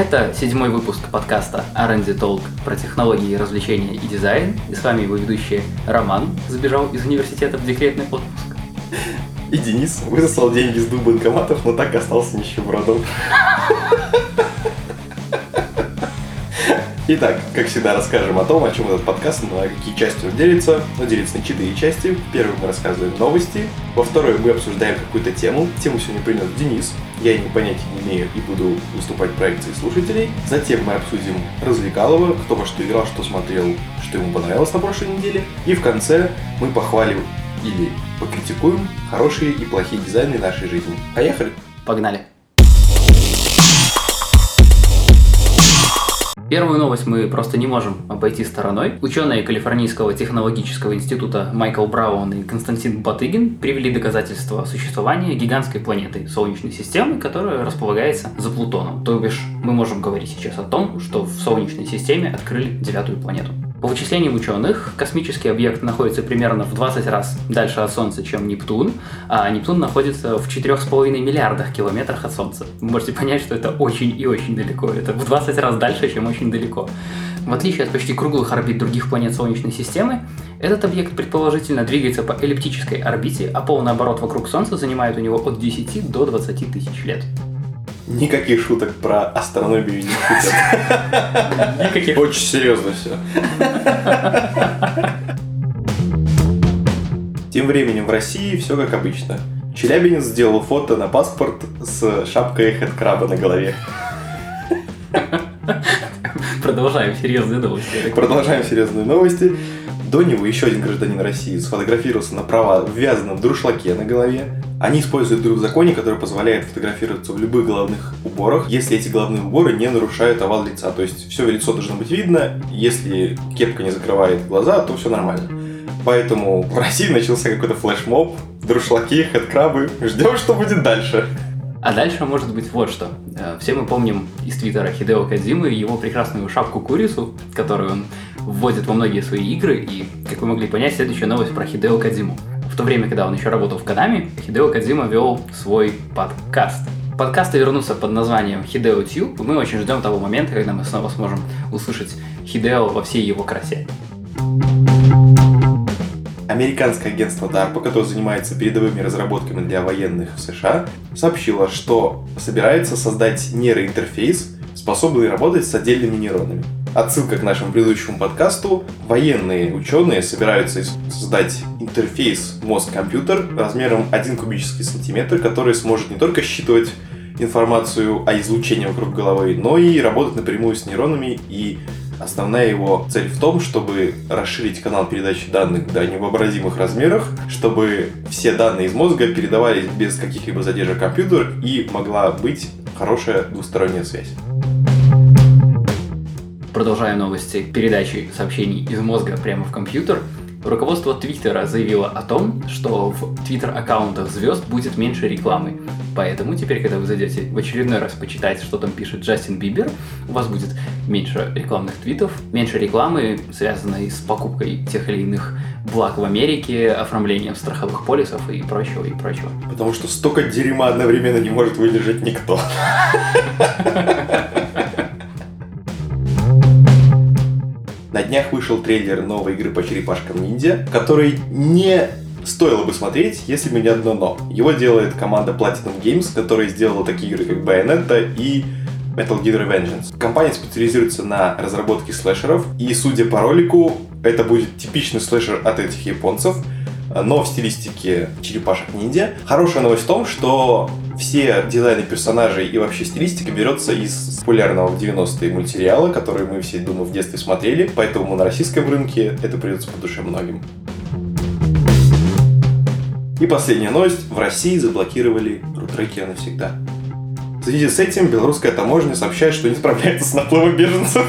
Это седьмой выпуск подкаста R&D Talk про технологии, развлечения и дизайн. И с вами его ведущий Роман, сбежал из университета в декретный отпуск. И Денис высосал деньги с двух банкоматов, но так и остался нищебродом. Итак, как всегда, расскажем о том, о чем этот подкаст, на какие части он делится. Он делится на четыре части. В первой мы рассказываем новости. Во второй мы обсуждаем какую-то тему. Тему сегодня принес Денис. Я не понятия не имею и буду выступать в проекции слушателей. Затем мы обсудим развлекалово, кто во что играл, что смотрел, что ему понравилось на прошлой неделе. И в конце мы похвалим или покритикуем хорошие и плохие дизайны нашей жизни. Поехали! Погнали! Первую новость мы просто не можем обойти стороной. Ученые Калифорнийского технологического института Майкл Браун и Константин Батыгин привели доказательства существования гигантской планеты Солнечной системы, которая располагается за Плутоном. То бишь, мы можем говорить сейчас о том, что в Солнечной системе открыли девятую планету. По вычислениям ученых, космический объект находится примерно в 20 раз дальше от Солнца, чем Нептун, а Нептун находится в 4,5 миллиардах километрах от Солнца. Вы можете понять, что это очень и очень далеко. Это в 20 раз дальше, чем очень далеко. В отличие от почти круглых орбит других планет Солнечной системы, этот объект предположительно двигается по эллиптической орбите, а полный оборот вокруг Солнца занимает у него от 10 до 20 тысяч лет. Никаких шуток про астрономию не шутят. Никаких. Очень серьезно все. Тем временем в России все как обычно. Челябинец сделал фото на паспорт с шапкой хедкраба на голове. Продолжаем серьезные новости. Продолжаем серьезные новости. До него еще один гражданин России сфотографировался на права в вязаном друшлаке на голове. Они используют друг в законе, который позволяет фотографироваться в любых головных уборах, если эти головные уборы не нарушают овал лица. То есть все лицо должно быть видно, если кепка не закрывает глаза, то все нормально. Поэтому в России начался какой-то флешмоб, друшлаки, хедкрабы. Ждем, что будет дальше. А дальше может быть вот что. Э, все мы помним из твиттера Хидео Кадзимы его прекрасную шапку-курицу, которую он вводит во многие свои игры, и, как вы могли понять, следующая новость про Хидео Кадзиму. В то время, когда он еще работал в Канами, Хидео Кадзима вел свой подкаст. Подкасты вернутся под названием Хидео Тюб, и мы очень ждем того момента, когда мы снова сможем услышать Хидео во всей его красе. Американское агентство DARPA, которое занимается передовыми разработками для военных в США, сообщило, что собирается создать нейроинтерфейс, способный работать с отдельными нейронами. Отсылка к нашему предыдущему подкасту. Военные ученые собираются создать интерфейс мозг-компьютер размером 1 кубический сантиметр, который сможет не только считывать информацию о излучении вокруг головы, но и работать напрямую с нейронами и Основная его цель в том, чтобы расширить канал передачи данных до невообразимых размеров, чтобы все данные из мозга передавались без каких-либо задержек компьютер и могла быть хорошая двусторонняя связь. Продолжая новости передачи сообщений из мозга прямо в компьютер, Руководство Твиттера заявило о том, что в Твиттер-аккаунтах звезд будет меньше рекламы. Поэтому теперь, когда вы зайдете в очередной раз почитать, что там пишет Джастин Бибер, у вас будет меньше рекламных твитов, меньше рекламы, связанной с покупкой тех или иных благ в Америке, оформлением страховых полисов и прочего, и прочего. Потому что столько дерьма одновременно не может выдержать никто. На днях вышел трейлер новой игры по черепашкам ниндзя, который не стоило бы смотреть, если бы не одно но. Его делает команда Platinum Games, которая сделала такие игры, как Bayonetta и Metal Gear Revengeance. Компания специализируется на разработке слэшеров, и судя по ролику, это будет типичный слэшер от этих японцев, но в стилистике черепашек-ниндзя. Хорошая новость в том, что все дизайны персонажей и вообще стилистика берется из популярного в 90-е мультсериала, который мы все, думаю, в детстве смотрели, поэтому на российском рынке это придется по душе многим. И последняя новость. В России заблокировали рутрекеры навсегда. В связи с этим белорусская таможня сообщает, что не справляется с наплывом беженцев.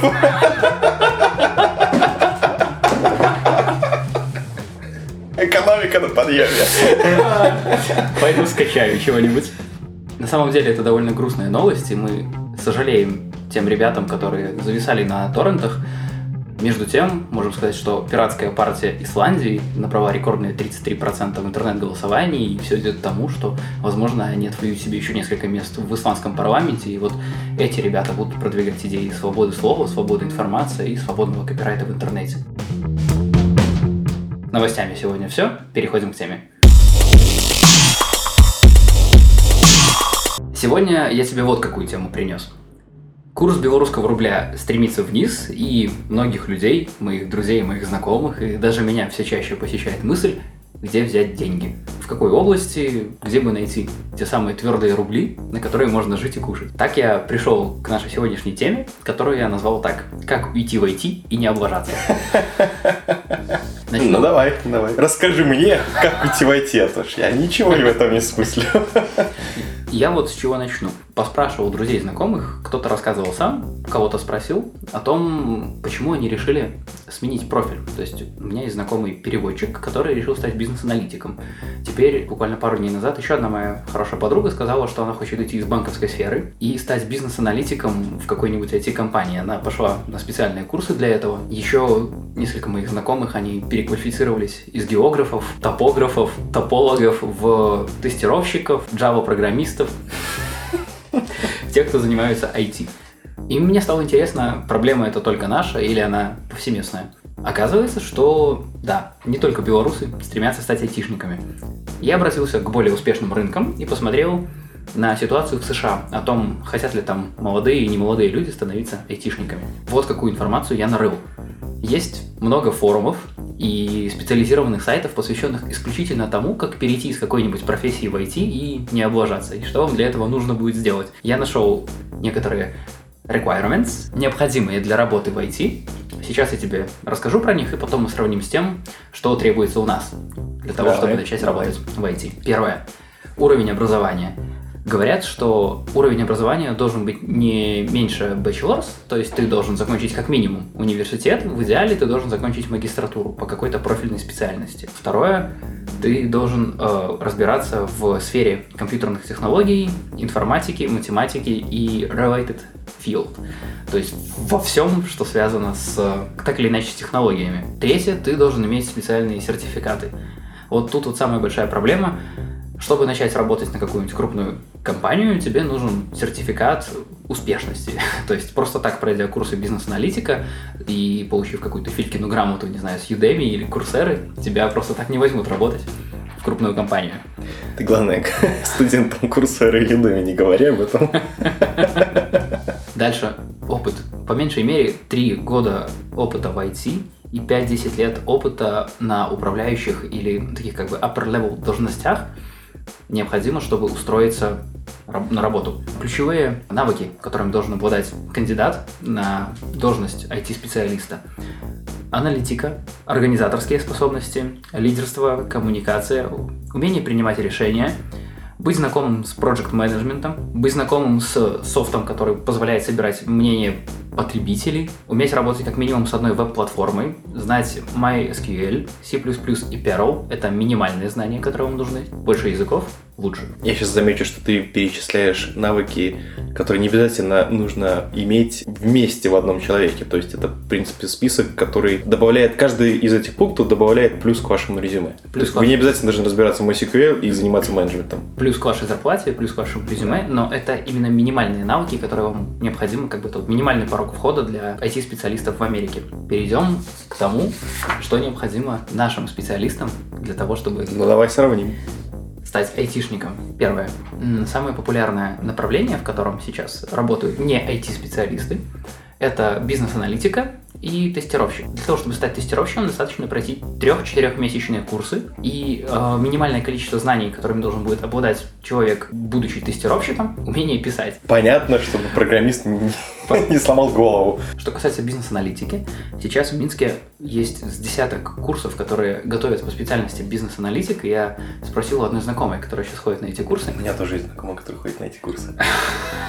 Экономика на подъеме. Пойду скачаю чего-нибудь. На самом деле это довольно грустная новость, и мы сожалеем тем ребятам, которые зависали на торрентах. Между тем, можем сказать, что пиратская партия Исландии набрала рекордные 33% в интернет-голосовании, и все идет к тому, что, возможно, они отвоюют себе еще несколько мест в исландском парламенте, и вот эти ребята будут продвигать идеи свободы слова, свободы информации и свободного копирайта в интернете. Новостями сегодня все. Переходим к теме. Сегодня я тебе вот какую тему принес. Курс белорусского рубля стремится вниз, и многих людей, моих друзей, моих знакомых, и даже меня все чаще посещает мысль, где взять деньги, в какой области, где бы найти те самые твердые рубли, на которые можно жить и кушать. Так я пришел к нашей сегодняшней теме, которую я назвал так «Как уйти в IT и не облажаться». Начну. Ну давай, давай. Расскажи мне, как уйти в IT, а то я ничего в этом не смыслю. Я вот с чего начну. Поспрашивал друзей, знакомых, кто-то рассказывал сам, кого-то спросил о том, почему они решили сменить профиль. То есть у меня есть знакомый переводчик, который решил стать бизнес-аналитиком. Теперь, буквально пару дней назад, еще одна моя хорошая подруга сказала, что она хочет идти из банковской сферы и стать бизнес-аналитиком в какой-нибудь IT-компании. Она пошла на специальные курсы для этого. Еще несколько моих знакомых, они переквалифицировались из географов, топографов, топологов в тестировщиков, Java-программистов, тех, кто занимается IT. И мне стало интересно, проблема это только наша или она повсеместная. Оказывается, что да, не только белорусы стремятся стать айтишниками. Я обратился к более успешным рынкам и посмотрел на ситуацию в США, о том, хотят ли там молодые и немолодые люди становиться айтишниками. Вот какую информацию я нарыл. Есть много форумов и специализированных сайтов, посвященных исключительно тому, как перейти из какой-нибудь профессии в IT и не облажаться, и что вам для этого нужно будет сделать. Я нашел некоторые requirements, необходимые для работы в IT. Сейчас я тебе расскажу про них, и потом мы сравним с тем, что требуется у нас для того, давай, чтобы начать давай. работать в IT. Первое. Уровень образования. Говорят, что уровень образования должен быть не меньше bachelor's, то есть ты должен закончить как минимум университет, в идеале ты должен закончить магистратуру по какой-то профильной специальности. Второе, ты должен э, разбираться в сфере компьютерных технологий, информатики, математики и related field. То есть во всем, что связано с так или иначе технологиями. Третье, ты должен иметь специальные сертификаты. Вот тут вот самая большая проблема. Чтобы начать работать на какую-нибудь крупную компанию, тебе нужен сертификат успешности. То есть просто так пройдя курсы бизнес-аналитика и получив какую-то Филькину грамоту, не знаю, с Udemy или Курсеры, тебя просто так не возьмут работать в крупную компанию. Ты, главное, студентам Курсеры и Udemy не говори об этом. Дальше опыт. По меньшей мере, 3 года опыта в IT и 5-10 лет опыта на управляющих или таких как бы upper-level должностях – необходимо, чтобы устроиться на работу. Ключевые навыки, которыми должен обладать кандидат на должность IT-специалиста. Аналитика, организаторские способности, лидерство, коммуникация, умение принимать решения, быть знакомым с проект менеджментом быть знакомым с софтом, который позволяет собирать мнение потребителей, уметь работать как минимум с одной веб-платформой, знать MySQL, C++ и Perl — это минимальные знания, которые вам нужны. Больше языков — лучше. Я сейчас замечу, что ты перечисляешь навыки, которые не обязательно нужно иметь вместе в одном человеке. То есть это, в принципе, список, который добавляет, каждый из этих пунктов добавляет плюс к вашему резюме. Плюс Вы не обязательно должны разбираться в MySQL и заниматься менеджментом. Плюс к вашей зарплате, плюс к вашему резюме, но это именно минимальные навыки, которые вам необходимы, как бы тот минимальный порог входа для IT-специалистов в Америке. Перейдем к тому, что необходимо нашим специалистам для того, чтобы... Ну давай сравним стать айтишником. Первое. Самое популярное направление, в котором сейчас работают не IT-специалисты, это бизнес-аналитика и тестировщик. Для того, чтобы стать тестировщиком, достаточно пройти 3-4-месячные курсы, и э, минимальное количество знаний, которыми должен будет обладать человек, будучи тестировщиком, умение писать. Понятно, чтобы программист не, не сломал голову. Что касается бизнес-аналитики, сейчас в Минске есть с десяток курсов, которые готовят по специальности бизнес-аналитик. Я спросил у одной знакомой, которая сейчас ходит на эти курсы. У меня тоже есть знакомая, которая ходит на эти курсы.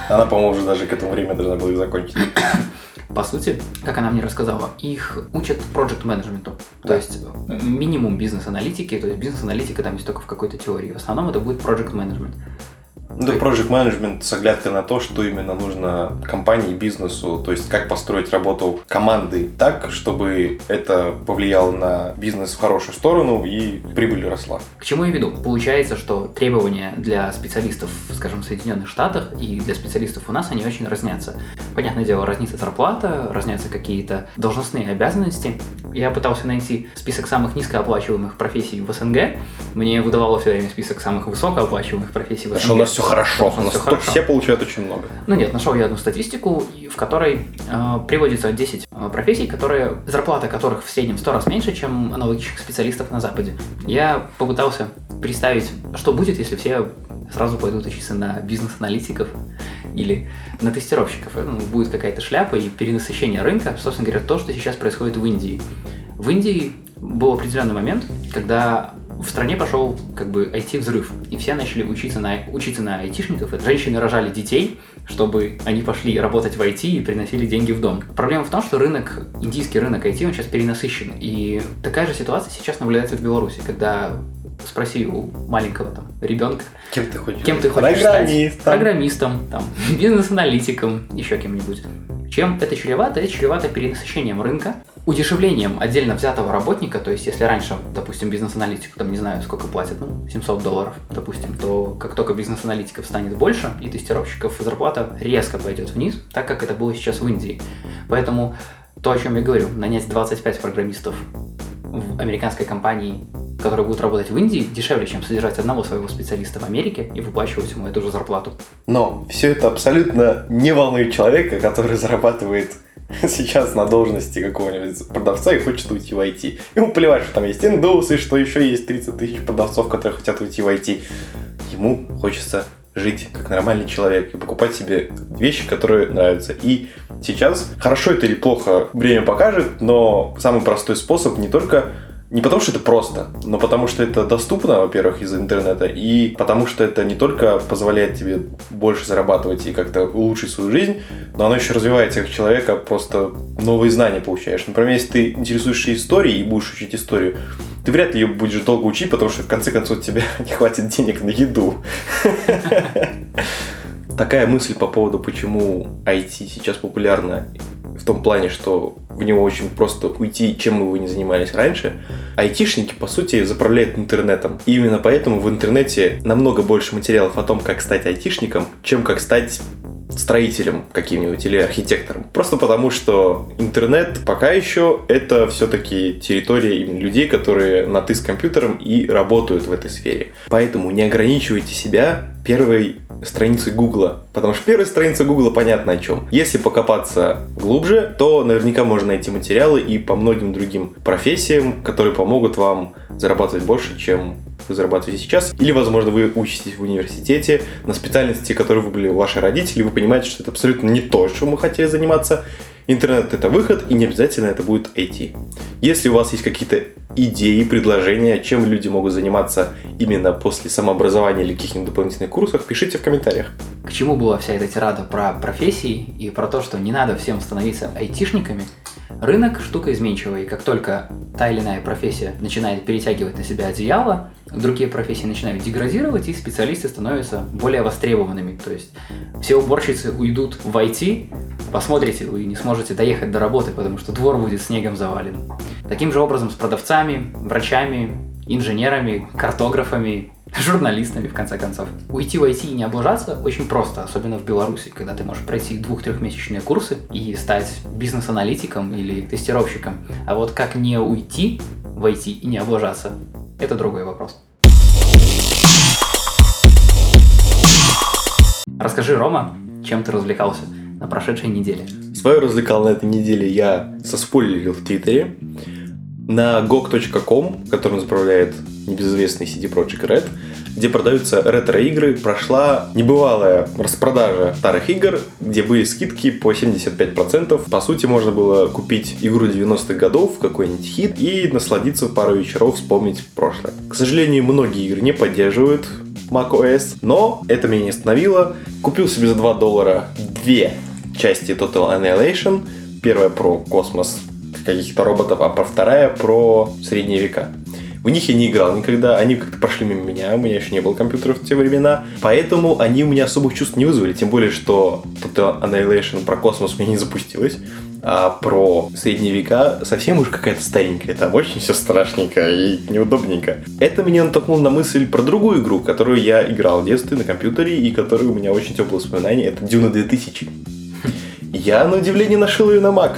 Она, по-моему, уже даже к этому времени должна была их закончить. По сути, как она мне рассказала, их учат project менеджменту. То есть минимум бизнес-аналитики, то есть бизнес-аналитика там есть только в какой-то теории. В основном это будет project Ну, это project management с оглядкой на то, что именно нужно компании, бизнесу, то есть как построить работу команды так, чтобы это повлияло на бизнес в хорошую сторону и прибыль росла. К чему я веду? Получается, что требования для специалистов, скажем, в Соединенных Штатах и для специалистов у нас, они очень разнятся. Понятное дело, разнится зарплата, разнятся какие-то должностные обязанности. Я пытался найти список самых низкооплачиваемых профессий в СНГ. Мне выдавало все время список самых высокооплачиваемых профессий в СНГ. Что у нас все хорошо. Всё то- хорошо. все получают очень много. Ну нет, нашел я одну статистику, в которой э, приводится 10 э, профессий, которые, зарплата которых в среднем в 100 раз меньше, чем аналогичных специалистов на Западе. Я попытался представить, что будет, если все сразу пойдут учиться на бизнес-аналитиков или на тестировщиков. Ну, будет какая-то шляпа и перенасыщение рынка. Собственно говоря, то, что сейчас происходит в Индии. В Индии был определенный момент, когда в стране пошел как бы IT-взрыв, и все начали учиться на, учиться на айтишников. Это Женщины рожали детей, чтобы они пошли работать в IT и приносили деньги в дом. Проблема в том, что рынок, индийский рынок IT, он сейчас перенасыщен. И такая же ситуация сейчас наблюдается в Беларуси, когда спроси у маленького там ребенка, Кем ты хочешь? кем ты хочешь стать? Программистом. Программистом, там, бизнес-аналитиком, еще кем-нибудь. Чем это чревато? Это чревато перенасыщением рынка, удешевлением отдельно взятого работника, то есть если раньше, допустим, бизнес-аналитику, там не знаю, сколько платят, ну, 700 долларов, допустим, то как только бизнес-аналитиков станет больше, и тестировщиков зарплата резко пойдет вниз, так как это было сейчас в Индии. Поэтому то, о чем я говорю, нанять 25 программистов в американской компании, которые будут работать в Индии, дешевле, чем содержать одного своего специалиста в Америке и выплачивать ему эту же зарплату. Но все это абсолютно не волнует человека, который зарабатывает сейчас на должности какого-нибудь продавца и хочет уйти в IT. Ему плевать, что там есть индусы, что еще есть 30 тысяч продавцов, которые хотят уйти в IT. Ему хочется жить как нормальный человек и покупать себе вещи, которые нравятся. И сейчас, хорошо это или плохо, время покажет, но самый простой способ не только не потому, что это просто, но потому, что это доступно, во-первых, из интернета, и потому, что это не только позволяет тебе больше зарабатывать и как-то улучшить свою жизнь, но оно еще развивает как человека, просто новые знания получаешь. Например, если ты интересуешься историей и будешь учить историю, ты вряд ли ее будешь долго учить, потому что в конце концов тебе не хватит денег на еду. Такая мысль по поводу, почему IT сейчас популярна в том плане, что в него очень просто уйти, чем вы ни занимались раньше. Айтишники, по сути, заправляют интернетом. И именно поэтому в интернете намного больше материалов о том, как стать айтишником, чем как стать строителем каким-нибудь или архитектором. Просто потому, что интернет пока еще это все-таки территория именно людей, которые на ты с компьютером и работают в этой сфере. Поэтому не ограничивайте себя первой страницей Гугла, потому что первая страница Гугла понятно о чем. Если покопаться глубже, то наверняка можно найти материалы и по многим другим профессиям, которые помогут вам зарабатывать больше, чем вы зарабатываете сейчас. Или, возможно, вы учитесь в университете на специальности, которые выбрали ваши родители, и вы понимаете, что это абсолютно не то, чем вы хотели заниматься. Интернет это выход, и не обязательно это будет IT. Если у вас есть какие-то идеи, предложения, чем люди могут заниматься именно после самообразования или каких-нибудь дополнительных курсов, пишите в комментариях. К чему была вся эта тирада про профессии и про то, что не надо всем становиться айтишниками? Рынок – штука изменчивая, и как только та или иная профессия начинает перетягивать на себя одеяло, другие профессии начинают деградировать, и специалисты становятся более востребованными. То есть все уборщицы уйдут в IT, посмотрите, вы не сможете доехать до работы, потому что двор будет снегом завален. Таким же образом с продавцами, врачами, инженерами, картографами, журналистами, в конце концов. Уйти в IT и не облажаться очень просто, особенно в Беларуси, когда ты можешь пройти двух-трехмесячные курсы и стать бизнес-аналитиком или тестировщиком. А вот как не уйти в IT и не облажаться, это другой вопрос. Расскажи, Рома, чем ты развлекался на прошедшей неделе? Свою развлекал на этой неделе я соспойлерил в Твиттере. На gog.com, которым заправляет небезызвестный CD Projekt Red, где продаются ретро-игры, прошла небывалая распродажа старых игр, где были скидки по 75%. По сути, можно было купить игру 90-х годов, какой-нибудь хит, и насладиться пару вечеров, вспомнить прошлое. К сожалению, многие игры не поддерживают macOS, но это меня не остановило. Купил себе за 2 доллара две части Total Annihilation. Первая про космос каких-то роботов, а про вторая про средние века. В них я не играл никогда, они как-то прошли мимо меня, у меня еще не было компьютеров в те времена, поэтому они у меня особых чувств не вызвали, тем более, что Total Annihilation про космос у меня не запустилось, а про средние века совсем уж какая-то старенькая, там очень все страшненько и неудобненько. Это меня натолкнуло на мысль про другую игру, которую я играл в детстве на компьютере и которую у меня очень теплые воспоминания, это Дюна 2000. Я, на удивление, нашел ее на Mac.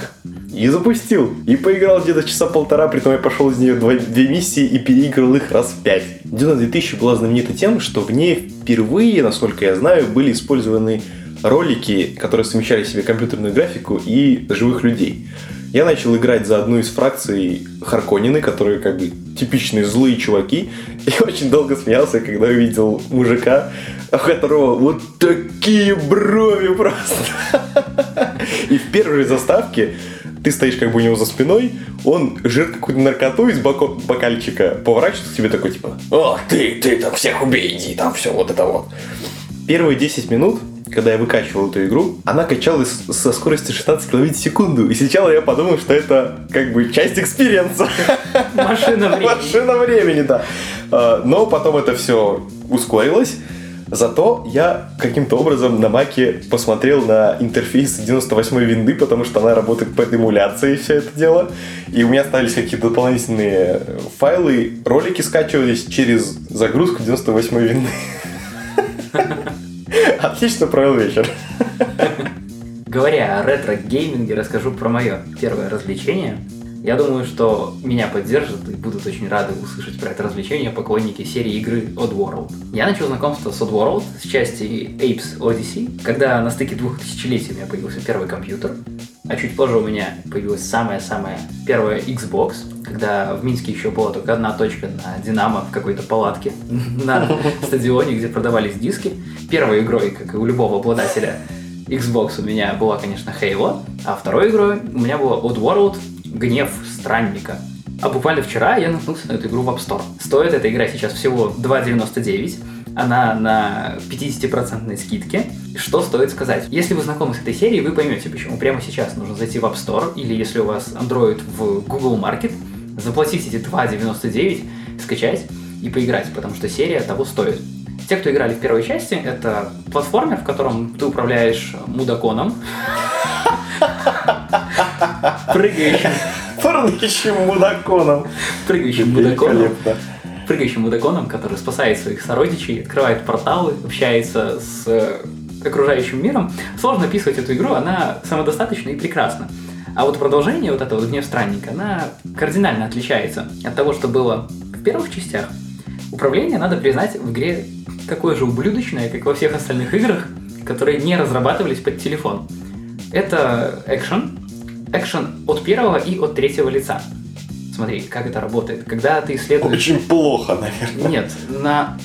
И запустил. И поиграл где-то часа полтора, при том я пошел из нее два, две миссии и переиграл их раз в пять. Дюна 2000 была знаменита тем, что в ней впервые, насколько я знаю, были использованы ролики, которые совмещали в себе компьютерную графику и живых людей. Я начал играть за одну из фракций Харконины, которые как бы типичные злые чуваки, и очень долго смеялся, когда увидел мужика, у которого вот такие брови просто. И в первой заставке ты стоишь как бы у него за спиной, он жрет какую-то наркоту из боко- бокальчика, поворачивается к тебе такой, типа, о, ты, ты там всех убей, иди, там все вот это вот. Первые 10 минут когда я выкачивал эту игру, она качалась со скоростью 16 км в секунду. И сначала я подумал, что это как бы часть experience'а. Машина времени. Машина времени, да. А, но потом это все ускорилось. Зато я каким-то образом на Маке посмотрел на интерфейс 98-й винды, потому что она работает под эмуляцией все это дело. И у меня остались какие-то дополнительные файлы, ролики скачивались через загрузку 98-й винды. Отлично провел вечер. Говоря о ретро-гейминге, расскажу про мое первое развлечение. Я думаю, что меня поддержат и будут очень рады услышать про это развлечение поклонники серии игры Oddworld. Я начал знакомство с Oddworld с части Apes Odyssey, когда на стыке двух тысячелетий у меня появился первый компьютер, а чуть позже у меня появилась самая-самая первая Xbox, когда в Минске еще была только одна точка на Динамо в какой-то палатке на стадионе, где продавались диски. Первой игрой, как и у любого обладателя Xbox, у меня была, конечно, Halo, а второй игрой у меня была Oddworld Гнев Странника. А буквально вчера я наткнулся на эту игру в App Store. Стоит эта игра сейчас всего 2,99. Она на 50% скидке. Что стоит сказать? Если вы знакомы с этой серией, вы поймете, почему прямо сейчас нужно зайти в App Store, или если у вас Android в Google Market, заплатить эти 2,99, скачать и поиграть, потому что серия того стоит. Те, кто играли в первой части, это платформер, в котором ты управляешь мудаконом, прыгающим, Прыгающим мудаконом. прыгающим мудаконом, прыгающим мудаконом, который спасает своих сородичей, открывает порталы, общается с э, окружающим миром. Сложно описывать эту игру, она самодостаточна и прекрасна. А вот продолжение вот этого «Гнев странника», она кардинально отличается от того, что было в первых частях. Управление, надо признать, в игре такое же ублюдочное, как во всех остальных играх, которые не разрабатывались под телефон. Это экшен, экшен от первого и от третьего лица. Смотри, как это работает. Когда ты исследуешь... Очень плохо, наверное. Нет, на...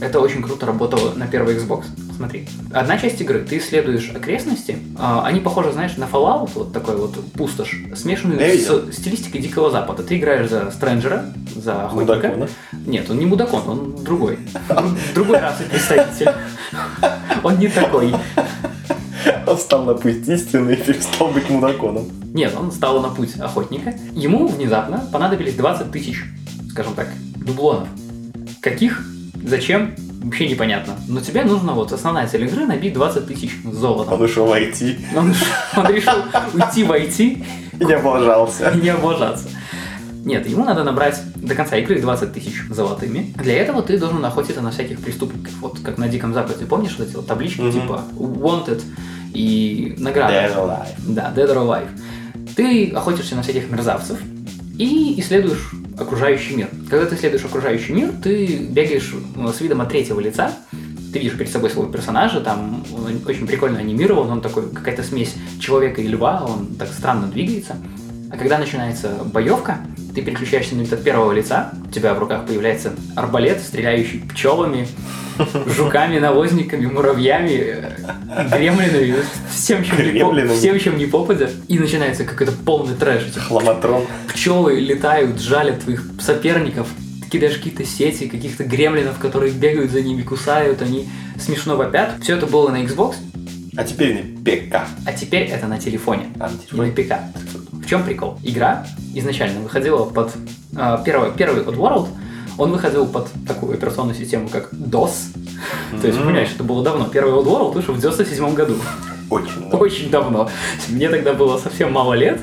Это очень круто работало на первый Xbox. Смотри, одна часть игры, ты исследуешь окрестности, а, они похожи, знаешь, на Fallout, вот такой вот пустошь, смешанную Я видел. с стилистикой Дикого Запада. Ты играешь за Стрэнджера, за охотника. Мудакона. Нет, он не мудакон, он другой. Дру- Другой расы представитель. Он не такой. Он стал на путь истины и перестал быть мудаконом. Нет, он стал на путь охотника. Ему внезапно понадобились 20 тысяч, скажем так, дублонов. Каких? Зачем? Вообще непонятно. Но тебе нужно вот основная цель игры набить 20 тысяч золотом. Он ушел войти Он, он решил уйти в IT и не облажался. и не облажаться. Нет, ему надо набрать до конца игры 20 тысяч золотыми. Для этого ты должен охотиться на всяких преступников. Вот как на Диком Западе. Помнишь вот эти вот таблички Мгм. типа Wanted и награда? Dead or alive. Да, Dead or Alive. Ты охотишься на всяких мерзавцев и исследуешь окружающий мир. Когда ты исследуешь окружающий мир, ты бегаешь э, с видом от третьего лица, ты видишь перед собой своего персонажа, там он очень прикольно анимирован, он такой, какая-то смесь человека и льва, он так странно двигается. А когда начинается боевка, ты переключаешься на вид от первого лица, у тебя в руках появляется арбалет, стреляющий пчелами, жуками, навозниками, муравьями, э, гремлинами, всем, чем, не, по- Гремлинами. всем, чем не попадя. И начинается какой-то полный трэш. Эти Хламатрон. пчелы летают, жалят твоих соперников, кидаешь какие-то сети, каких-то гремлинов, которые бегают за ними, кусают, они смешно вопят. Все это было на Xbox, А теперь на ПК. а теперь это на телефоне. А, на И телефоне. на ПК. В чем прикол? Игра изначально выходила под... а, первый, первый Oddworld Он выходил под такую операционную систему, как DOS. То есть, понимаешь, это было давно. Первый World War вышел в 97 году. Очень давно. Очень давно. Мне тогда было совсем мало лет,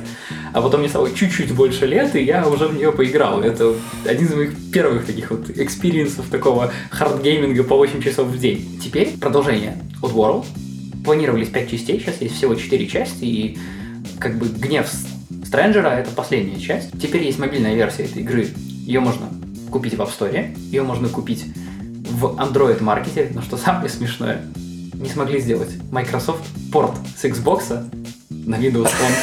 а потом мне стало чуть-чуть больше лет, и я уже в нее поиграл. Это один из моих первых таких вот experience'ов такого hard gaming'а по 8 часов в день. Теперь продолжение Oddworld. Планировались 5 частей, сейчас есть всего 4 части, и как бы гнев Стрэнджера это последняя часть. Теперь есть мобильная версия этой игры. Ее можно купить в App Store, ее можно купить в Android Market'е, но что самое смешное, не смогли сделать Microsoft порт с Xbox на Windows Phone.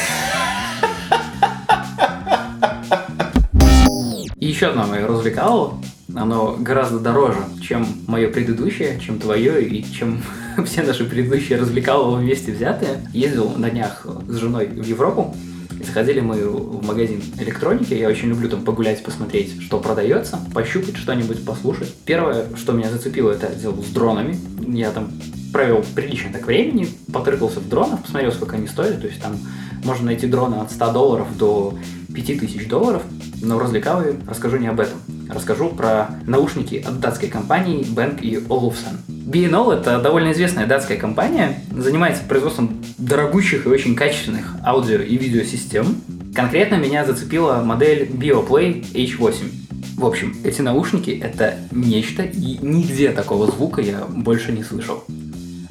И еще одно мое развлекало, оно гораздо дороже, чем мое предыдущее, чем твое и чем все наши предыдущие развлекалово вместе взятые. Ездил на днях с женой в Европу, и заходили мы в магазин электроники. Я очень люблю там погулять, посмотреть, что продается, пощупать что-нибудь, послушать. Первое, что меня зацепило, это отдел с дронами. Я там провел прилично так времени, потрыкался в дронах, посмотрел, сколько они стоят. То есть там можно найти дроны от 100 долларов до 5000 долларов. Но в развлекалове расскажу не об этом. Расскажу про наушники от датской компании Bang и Olufsen. B&O это довольно известная датская компания, занимается производством дорогущих и очень качественных аудио и видеосистем. Конкретно меня зацепила модель BioPlay H8. В общем, эти наушники это нечто, и нигде такого звука я больше не слышал.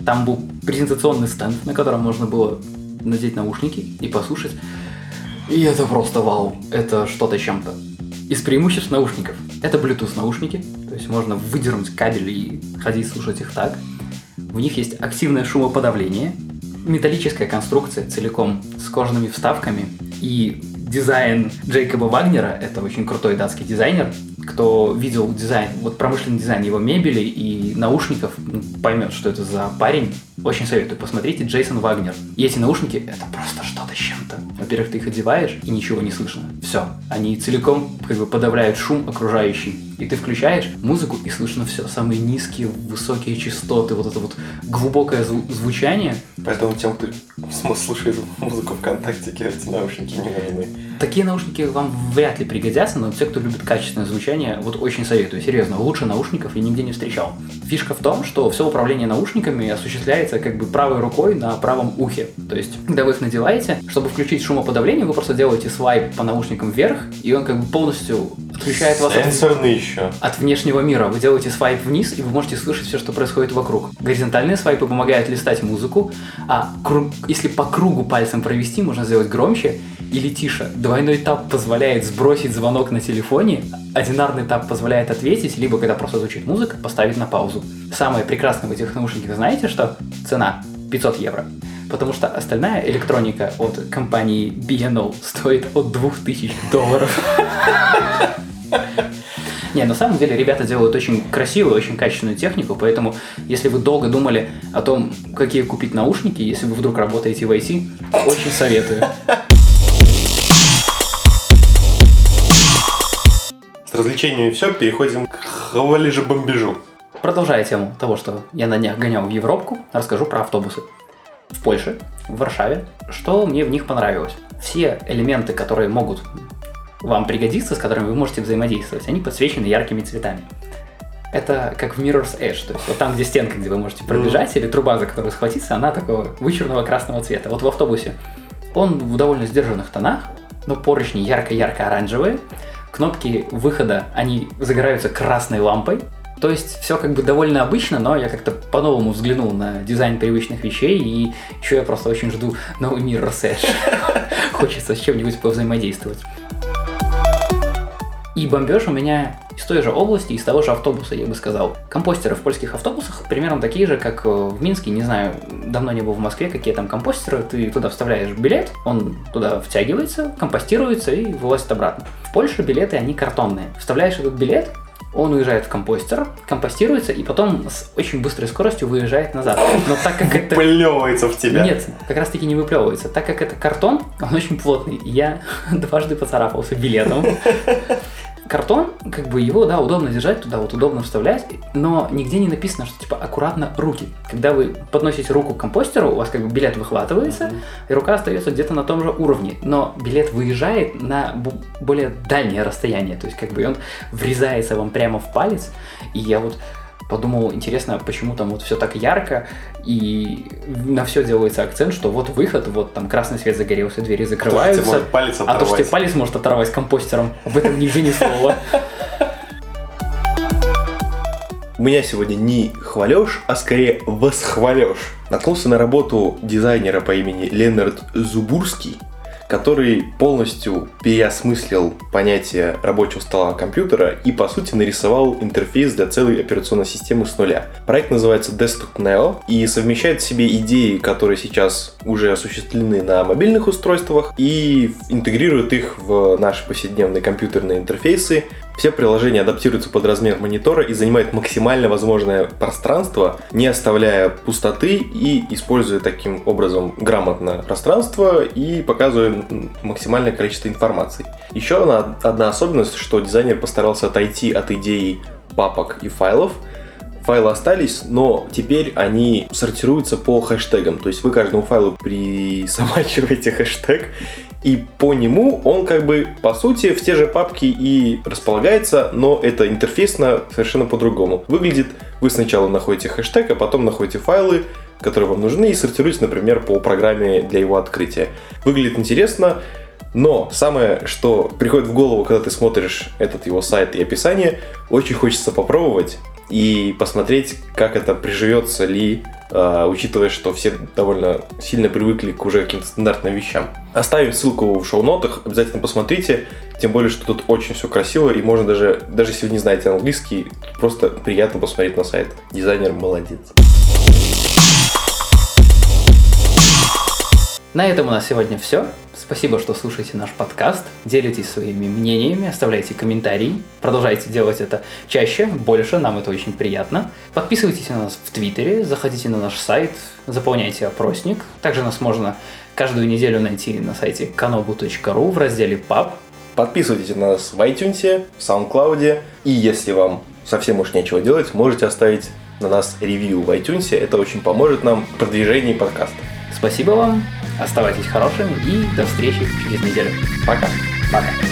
Там был презентационный стенд, на котором можно было надеть наушники и послушать. И это просто вау, это что-то чем-то. Из преимуществ наушников. Это Bluetooth наушники, то есть можно выдернуть кабель и ходить слушать их так. В них есть активное шумоподавление, металлическая конструкция целиком с кожаными вставками и дизайн Джейкоба Вагнера, это очень крутой датский дизайнер, кто видел дизайн, вот промышленный дизайн его мебели и наушников, ну, поймет, что это за парень. Очень советую, посмотрите Джейсон Вагнер. И эти наушники, это просто что-то с чем-то. Во-первых, ты их одеваешь, и ничего не слышно. Все. Они целиком как бы подавляют шум окружающий. И ты включаешь музыку, и слышно все. Самые низкие, высокие частоты, вот это вот глубокое зву- звучание. Поэтому тем, кто слушает музыку ВКонтакте, эти наушники не нужны. Такие наушники вам вряд ли пригодятся, но те, кто любит качественное звучание, вот очень советую. Серьезно, лучше наушников я нигде не встречал. Фишка в том, что все управление наушниками осуществляется как бы правой рукой на правом ухе. То есть, когда вы их надеваете, чтобы включить шумоподавление, вы просто делаете свайп по наушникам вверх, и он как бы полностью отключает вас от, еще. от внешнего мира. Вы делаете свайп вниз, и вы можете слышать все, что происходит вокруг. Горизонтальные свайпы помогают листать музыку, а кру- если по кругу пальцем провести, можно сделать громче или тише. Двойной тап позволяет сбросить звонок на телефоне, одинарный тап позволяет ответить, либо когда просто звучит музыка, поставить на паузу. Самое прекрасное в этих наушниках, знаете что? Цена 500 евро. Потому что остальная электроника от компании B&O стоит от 2000 долларов. Не, на самом деле ребята делают очень красивую, очень качественную технику, поэтому если вы долго думали о том, какие купить наушники, если вы вдруг работаете в IT, очень советую. С развлечениями все, переходим к хвалеже бомбежу. Продолжая тему того, что я на днях гонял в Европку, расскажу про автобусы. В Польше, в Варшаве, что мне в них понравилось. Все элементы, которые могут вам пригодиться, с которыми вы можете взаимодействовать, они подсвечены яркими цветами. Это как в Mirror's Edge, то есть вот там, где стенка, где вы можете пробежать, или труба, за которую схватиться, она такого вычурного красного цвета. Вот в автобусе он в довольно сдержанных тонах, но поручни ярко-ярко оранжевые, кнопки выхода, они загораются красной лампой, то есть все как бы довольно обычно, но я как-то по-новому взглянул на дизайн привычных вещей, и еще я просто очень жду новый мир Edge. Хочется с чем-нибудь повзаимодействовать. И бомбеж у меня из той же области, из того же автобуса, я бы сказал. Компостеры в польских автобусах примерно такие же, как э, в Минске, не знаю, давно не был в Москве, какие там компостеры, ты туда вставляешь билет, он туда втягивается, компостируется и вылазит обратно. В Польше билеты, они картонные. Вставляешь этот билет, он уезжает в компостер, компостируется и потом с очень быстрой скоростью выезжает назад. Но так как это... Выплевывается в тебя. Нет, как раз таки не выплевывается. Так как это картон, он очень плотный. Я дважды поцарапался билетом. Картон, как бы его, да, удобно держать, туда вот удобно вставлять, но нигде не написано, что типа аккуратно руки. Когда вы подносите руку к компостеру, у вас как бы билет выхватывается, mm-hmm. и рука остается где-то на том же уровне, но билет выезжает на более дальнее расстояние, то есть как бы он врезается вам прямо в палец, и я вот подумал, интересно, почему там вот все так ярко, и на все делается акцент, что вот выход, вот там красный свет загорелся, двери закрываются. То, палец а то, что тебе палец может оторвать компостером, об этом нигде ни слова. Меня сегодня не хвалешь, а скорее восхвалешь. Наткнулся на работу дизайнера по имени Ленард Зубурский, который полностью переосмыслил понятие рабочего стола компьютера и, по сути, нарисовал интерфейс для целой операционной системы с нуля. Проект называется Desktop Neo и совмещает в себе идеи, которые сейчас уже осуществлены на мобильных устройствах и интегрирует их в наши повседневные компьютерные интерфейсы все приложения адаптируются под размер монитора и занимают максимально возможное пространство, не оставляя пустоты и используя таким образом грамотно пространство и показывая максимальное количество информации. Еще одна, одна особенность, что дизайнер постарался отойти от идеи папок и файлов, файлы остались, но теперь они сортируются по хэштегам. То есть вы каждому файлу присобачиваете хэштег, и по нему он как бы по сути в те же папки и располагается, но это интерфейсно совершенно по-другому. Выглядит, вы сначала находите хэштег, а потом находите файлы, которые вам нужны и сортируете, например, по программе для его открытия. Выглядит интересно, но самое, что приходит в голову, когда ты смотришь этот его сайт и описание, очень хочется попробовать и посмотреть, как это приживется ли а, учитывая, что все довольно сильно привыкли к уже каким-то стандартным вещам. Оставим ссылку в шоу-нотах, обязательно посмотрите, тем более, что тут очень все красиво, и можно даже, даже если вы не знаете английский, просто приятно посмотреть на сайт. Дизайнер молодец. На этом у нас сегодня все. Спасибо, что слушаете наш подкаст, делитесь своими мнениями, оставляйте комментарии, продолжайте делать это чаще, больше, нам это очень приятно. Подписывайтесь на нас в Твиттере, заходите на наш сайт, заполняйте опросник. Также нас можно каждую неделю найти на сайте kanobu.ru в разделе «Паб». Подписывайтесь на нас в iTunes, в SoundCloud, и если вам совсем уж нечего делать, можете оставить на нас ревью в iTunes, это очень поможет нам в продвижении подкаста. Спасибо вам, оставайтесь хорошими и до встречи через неделю. Пока. Пока.